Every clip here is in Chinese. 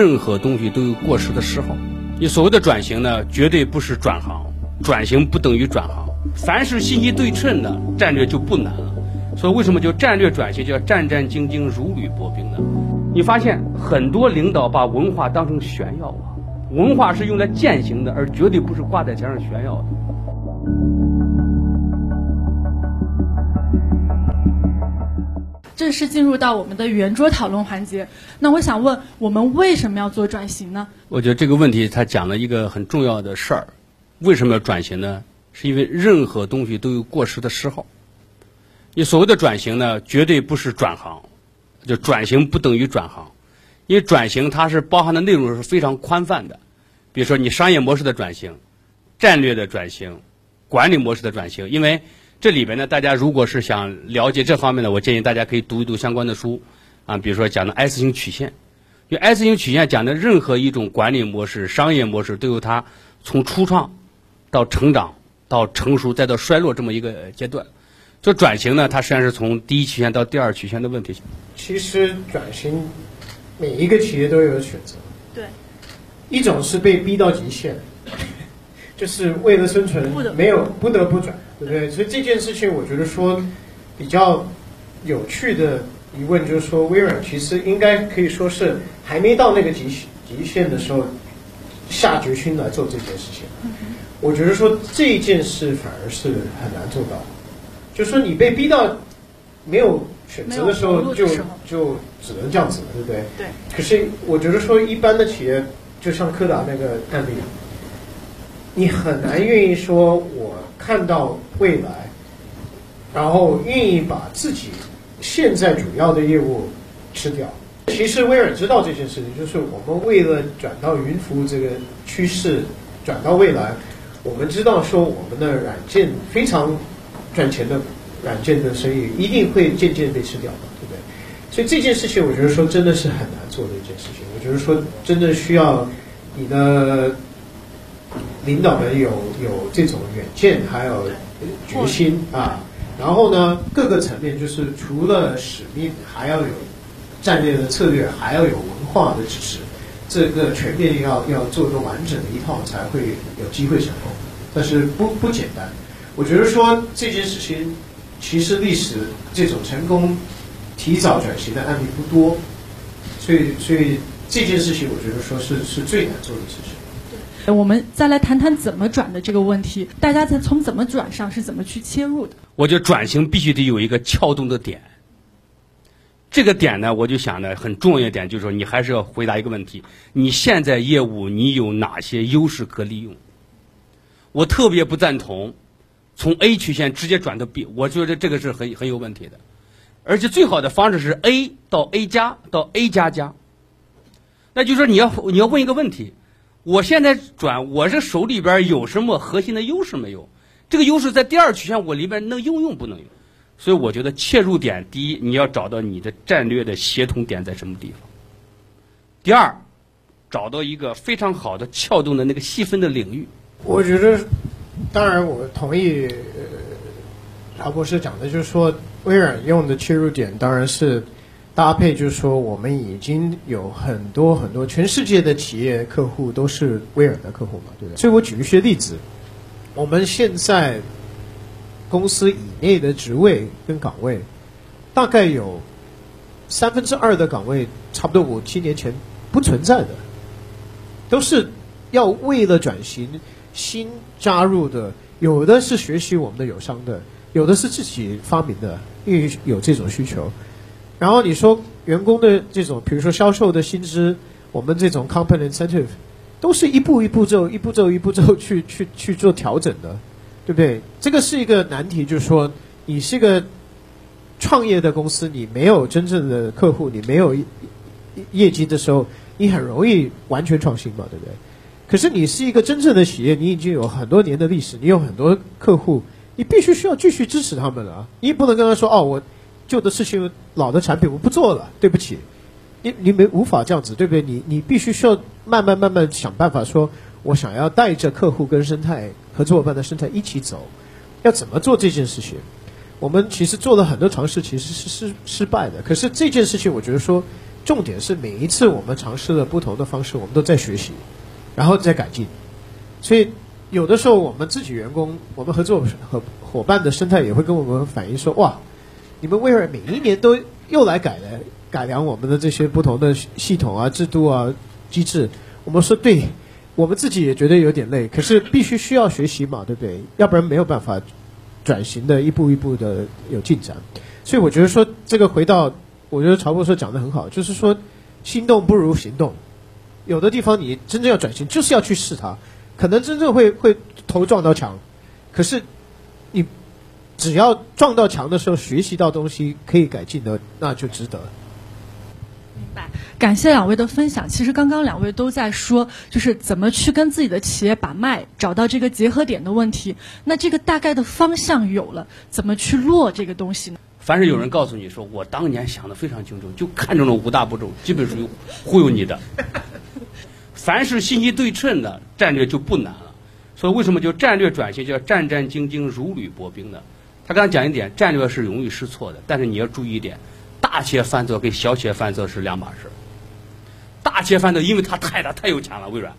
任何东西都有过时的时候。你所谓的转型呢，绝对不是转行，转型不等于转行。凡是信息对称的战略就不难了。所以为什么叫战略转型，叫战战兢兢、如履薄冰呢？你发现很多领导把文化当成炫耀啊，文化是用来践行的，而绝对不是挂在墙上炫耀的。正式进入到我们的圆桌讨论环节。那我想问，我们为什么要做转型呢？我觉得这个问题他讲了一个很重要的事儿。为什么要转型呢？是因为任何东西都有过时的时候。你所谓的转型呢，绝对不是转行，就转型不等于转行，因为转型它是包含的内容是非常宽泛的。比如说你商业模式的转型、战略的转型、管理模式的转型，因为。这里边呢，大家如果是想了解这方面的，我建议大家可以读一读相关的书，啊，比如说讲的 S 型曲线，就 S 型曲线讲的任何一种管理模式、商业模式都有它从初创到成长到成熟再到衰落这么一个阶段。就转型呢，它实际上是从第一曲线到第二曲线的问题。其实转型每一个企业都有选择，对，一种是被逼到极限。就是为了生存，没有不得不转，对不对？所以这件事情，我觉得说比较有趣的疑问就是说，微软其实应该可以说是还没到那个极极限的时候下决心来做这件事情。我觉得说这件事反而是很难做到，就说你被逼到没有选择的时候，就就只能这样子了，对不对？对。可是我觉得说一般的企业，就像柯达那个案例。你很难愿意说，我看到未来，然后愿意把自己现在主要的业务吃掉。其实威尔知道这件事情，就是我们为了转到云服务这个趋势，转到未来，我们知道说我们的软件非常赚钱的软件的生意一定会渐渐被吃掉的，对不对？所以这件事情，我觉得说真的是很难做的一件事情。我觉得说真的需要你的。领导们有有这种远见，还有决心啊。然后呢，各个层面就是除了使命，还要有战略的策略，还要有文化的支持。这个全面要要做一个完整的一套，才会有机会成功。但是不不简单。我觉得说这件事情，其实历史这种成功提早转型的案例不多，所以所以这件事情，我觉得说是是最难做的事情。我们再来谈谈怎么转的这个问题，大家在从怎么转上是怎么去切入的？我觉得转型必须得有一个撬动的点。这个点呢，我就想呢，很重要一点就是说，你还是要回答一个问题：你现在业务你有哪些优势可利用？我特别不赞同从 A 曲线直接转到 B，我觉得这个是很很有问题的。而且最好的方式是 A 到 A 加到 A 加加。那就是说，你要你要问一个问题。我现在转，我这手里边有什么核心的优势没有？这个优势在第二曲线我里边能应用不能用？所以我觉得切入点，第一你要找到你的战略的协同点在什么地方。第二，找到一个非常好的撬动的那个细分的领域。我觉得，当然我同意，曹博士讲的，就是说微软用的切入点当然是。搭配就是说，我们已经有很多很多全世界的企业客户都是威尔的客户嘛，对不对？所以我举一些例子，我们现在公司以内的职位跟岗位，大概有三分之二的岗位，差不多五七年前不存在的，都是要为了转型新加入的，有的是学习我们的友商的，有的是自己发明的，因为有这种需求。然后你说员工的这种，比如说销售的薪资，我们这种 company incentive，都是一步一步骤、一步骤一步骤去 去去做调整的，对不对？这个是一个难题，就是说你是一个创业的公司，你没有真正的客户，你没有业绩的时候，你很容易完全创新嘛，对不对？可是你是一个真正的企业，你已经有很多年的历史，你有很多客户，你必须需要继续支持他们了啊！你不能跟他说哦，我。旧的事情、老的产品我不做了，对不起，你你没无法这样子，对不对？你你必须需要慢慢慢慢想办法，说我想要带着客户跟生态合作伙伴的生态一起走，要怎么做这件事情？我们其实做了很多尝试，其实是失失败的。可是这件事情，我觉得说重点是每一次我们尝试了不同的方式，我们都在学习，然后再改进。所以有的时候我们自己员工，我们合作和伙伴的生态也会跟我们反映说：哇，你们微软每一年都又来改了改良我们的这些不同的系统啊、制度啊、机制。我们说对，我们自己也觉得有点累，可是必须需要学习嘛，对不对？要不然没有办法转型的一步一步的有进展。所以我觉得说这个回到，我觉得曹博士讲的很好，就是说心动不如行动。有的地方你真正要转型，就是要去试它，可能真正会会头撞到墙，可是只要撞到墙的时候学习到东西可以改进的，那就值得。明白，感谢两位的分享。其实刚刚两位都在说，就是怎么去跟自己的企业把脉，找到这个结合点的问题。那这个大概的方向有了，怎么去落这个东西呢？凡是有人告诉你说我当年想的非常清楚，就看中了五大步骤，基本属于忽悠你的。凡是信息对称的战略就不难了。所以为什么就战略转型叫战战兢兢、如履薄冰呢？他刚才讲一点，战略是容易失错的，但是你要注意一点，大企业犯错跟小企业犯错是两码事。大企业犯错，因为他太大太有钱了，微软，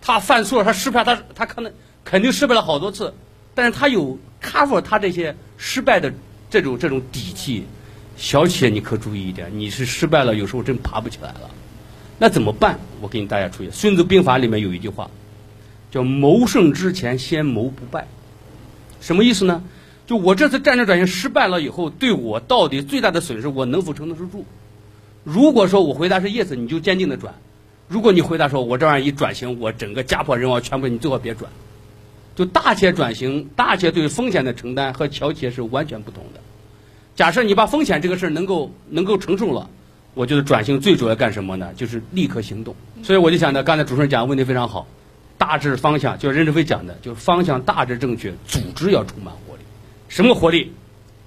他犯错他失败，他他可能肯定失败了好多次，但是他有 cover 他这些失败的。这种这种底气，小企业你可注意一点，你是失败了，有时候真爬不起来了。那怎么办？我给你大家注意，《孙子兵法》里面有一句话，叫“谋胜之前，先谋不败”。什么意思呢？就我这次战略转型失败了以后，对我到底最大的损失，我能否承得住？如果说我回答是 yes，你就坚定的转；如果你回答说我这玩意一转型，我整个家破人亡，全部你最好别转。就大企业转型，大企业对风险的承担和小企业是完全不同的。假设你把风险这个事儿能够能够承受了，我觉得转型最主要干什么呢？就是立刻行动。所以我就想呢，刚才主持人讲的问题非常好，大致方向就任正非讲的，就是方向大致正确，组织要充满。什么活力？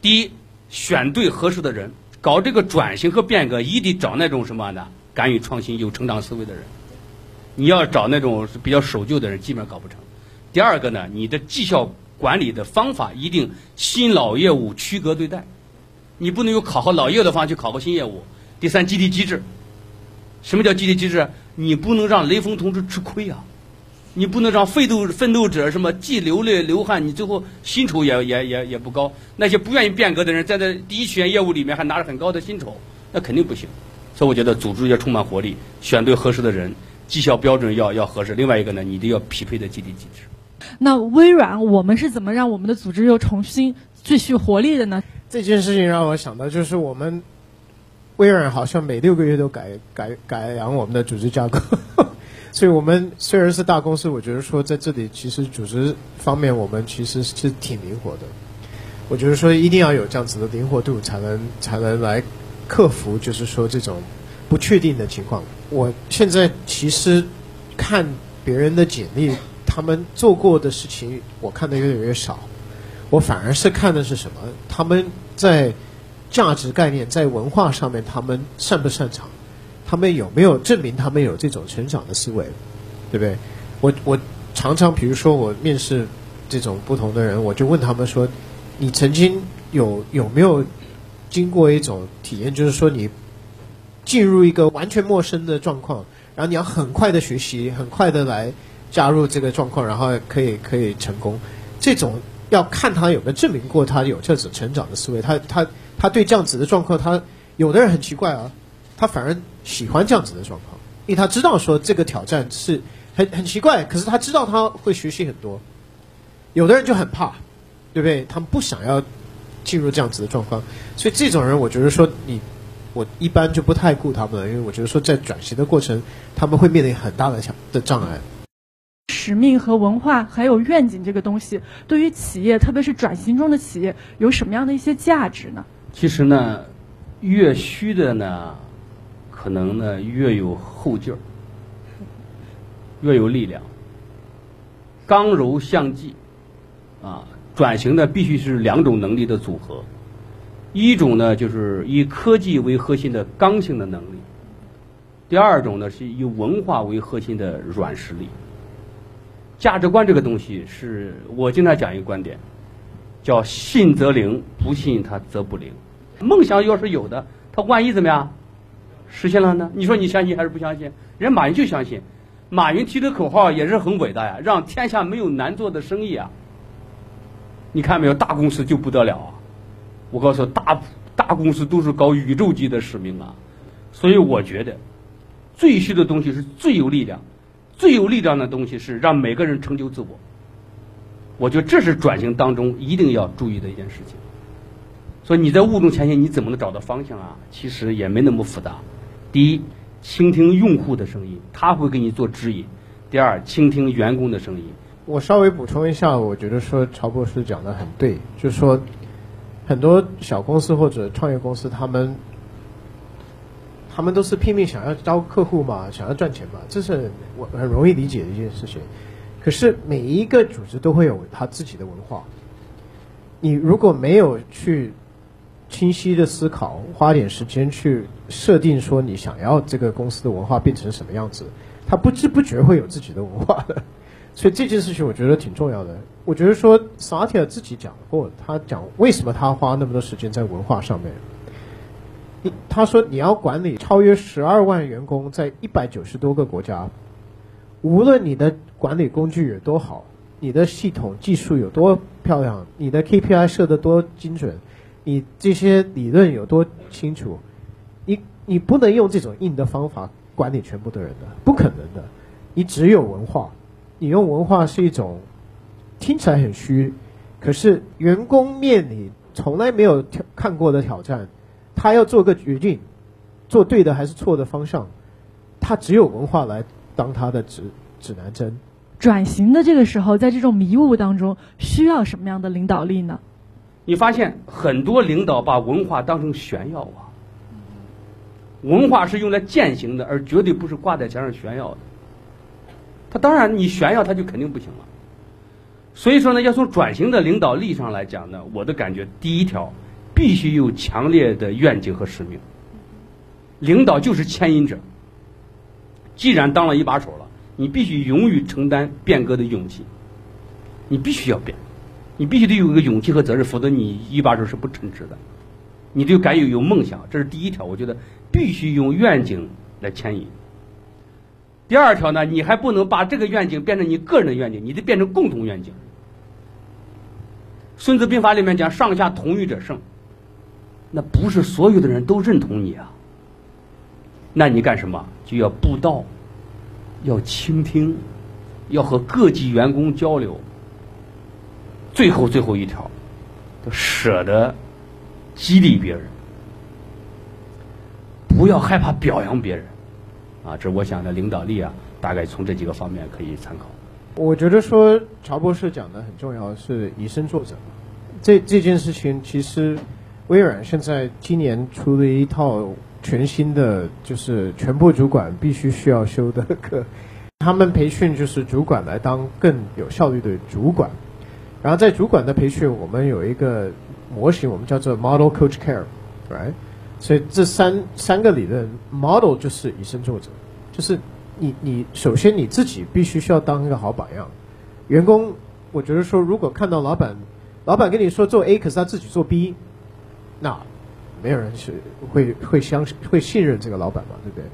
第一，选对合适的人，搞这个转型和变革，一定找那种什么的？敢于创新、有成长思维的人。你要找那种比较守旧的人，基本上搞不成。第二个呢，你的绩效管理的方法一定新老业务区隔对待，你不能用考核老业务的方式去考核新业务。第三，激励机制，什么叫激励机制？你不能让雷锋同志吃亏啊，你不能让奋斗奋斗者什么既流泪流汗，你最后薪酬也也也也不高。那些不愿意变革的人，在这第一曲线业务里面还拿着很高的薪酬，那肯定不行。所以我觉得组织要充满活力，选对合适的人，绩效标准要要合适。另外一个呢，你得要匹配的激励机制。那微软，我们是怎么让我们的组织又重新继续活力的呢？这件事情让我想到，就是我们微软好像每六个月都改改改良我们的组织架构，所以我们虽然是大公司，我觉得说在这里其实组织方面我们其实是挺灵活的。我觉得说一定要有这样子的灵活度，才能才能来克服，就是说这种不确定的情况。我现在其实看别人的简历。他们做过的事情，我看的越来越少。我反而是看的是什么？他们在价值概念、在文化上面，他们擅不擅长？他们有没有证明他们有这种成长的思维？对不对？我我常常，比如说我面试这种不同的人，我就问他们说：“你曾经有有没有经过一种体验？就是说，你进入一个完全陌生的状况，然后你要很快的学习，很快的来。”加入这个状况，然后可以可以成功，这种要看他有没有证明过他有这种成长的思维。他他他对这样子的状况，他有的人很奇怪啊，他反而喜欢这样子的状况，因为他知道说这个挑战是很很奇怪，可是他知道他会学习很多。有的人就很怕，对不对？他们不想要进入这样子的状况，所以这种人，我觉得说你我一般就不太顾他们了，因为我觉得说在转型的过程，他们会面临很大的的障碍。使命和文化还有愿景这个东西，对于企业，特别是转型中的企业，有什么样的一些价值呢？其实呢，越虚的呢，可能呢越有后劲儿，越有力量。刚柔相济，啊，转型呢必须是两种能力的组合，一种呢就是以科技为核心的刚性的能力，第二种呢是以文化为核心的软实力。价值观这个东西，是我经常讲一个观点，叫信则灵，不信它则不灵。梦想要是有的，它万一怎么样？实现了呢？你说你相信还是不相信？人马云就相信，马云提的口号也是很伟大呀，让天下没有难做的生意啊。你看没有，大公司就不得了啊！我告诉大大公司都是搞宇宙级的使命啊，所以我觉得最虚的东西是最有力量，最有力量的东西是让每个人成就自我。我觉得这是转型当中一定要注意的一件事情。所以你在误中前行，你怎么能找到方向啊？其实也没那么复杂。第一，倾听用户的声音，他会给你做指引；第二，倾听员工的声音。我稍微补充一下，我觉得说曹博士讲的很对，就是说很多小公司或者创业公司，他们他们都是拼命想要招客户嘛，想要赚钱嘛，这是我很容易理解的一件事情。可是每一个组织都会有他自己的文化，你如果没有去清晰的思考，花点时间去设定说你想要这个公司的文化变成什么样子，他不知不觉会有自己的文化的。所以这件事情我觉得挺重要的。我觉得说萨提尔自己讲过，他讲为什么他花那么多时间在文化上面。你他说你要管理超越十二万员工，在一百九十多个国家，无论你的管理工具有多好，你的系统技术有多漂亮，你的 KPI 设得多精准，你这些理论有多清楚，你你不能用这种硬的方法管理全部的人的，不可能的。你只有文化。你用文化是一种听起来很虚，可是员工面临从来没有挑看过的挑战，他要做个决定，做对的还是错的方向，他只有文化来当他的指指南针。转型的这个时候，在这种迷雾当中，需要什么样的领导力呢？你发现很多领导把文化当成炫耀啊，文化是用来践行的，而绝对不是挂在墙上炫耀的。他当然，你炫耀他就肯定不行了。所以说呢，要从转型的领导力上来讲呢，我的感觉第一条，必须有强烈的愿景和使命。领导就是牵引者。既然当了一把手了，你必须勇于承担变革的勇气。你必须要变，你必须得有一个勇气和责任，否则你一把手是不称职的。你得敢有有梦想，这是第一条。我觉得必须用愿景来牵引。第二条呢，你还不能把这个愿景变成你个人的愿景，你得变成共同愿景。孙子兵法里面讲“上下同欲者胜”，那不是所有的人都认同你啊。那你干什么？就要布道，要倾听，要和各级员工交流。最后最后一条，舍得激励别人，不要害怕表扬别人。啊，这我想的领导力啊，大概从这几个方面可以参考。我觉得说乔博士讲的很重要，是以身作则。这这件事情其实，微软现在今年出了一套全新的，就是全部主管必须需要修的课。他们培训就是主管来当更有效率的主管。然后在主管的培训，我们有一个模型，我们叫做 Model Coach Care，right？所以这三三个理论，model 就是以身作则，就是你你首先你自己必须需要当一个好榜样。员工，我觉得说，如果看到老板，老板跟你说做 A，可是他自己做 B，那没有人是会会相信会信任这个老板嘛，对不对？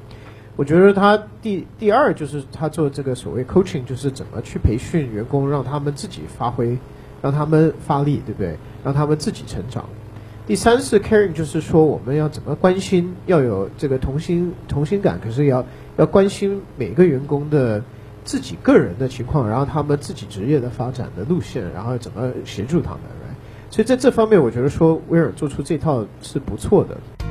我觉得他第第二就是他做这个所谓 coaching，就是怎么去培训员工，让他们自己发挥，让他们发力，对不对？让他们自己成长。第三是 caring，就是说我们要怎么关心，要有这个同心同心感，可是要要关心每个员工的自己个人的情况，然后他们自己职业的发展的路线，然后怎么协助他们，所以在这方面，我觉得说威尔做出这套是不错的。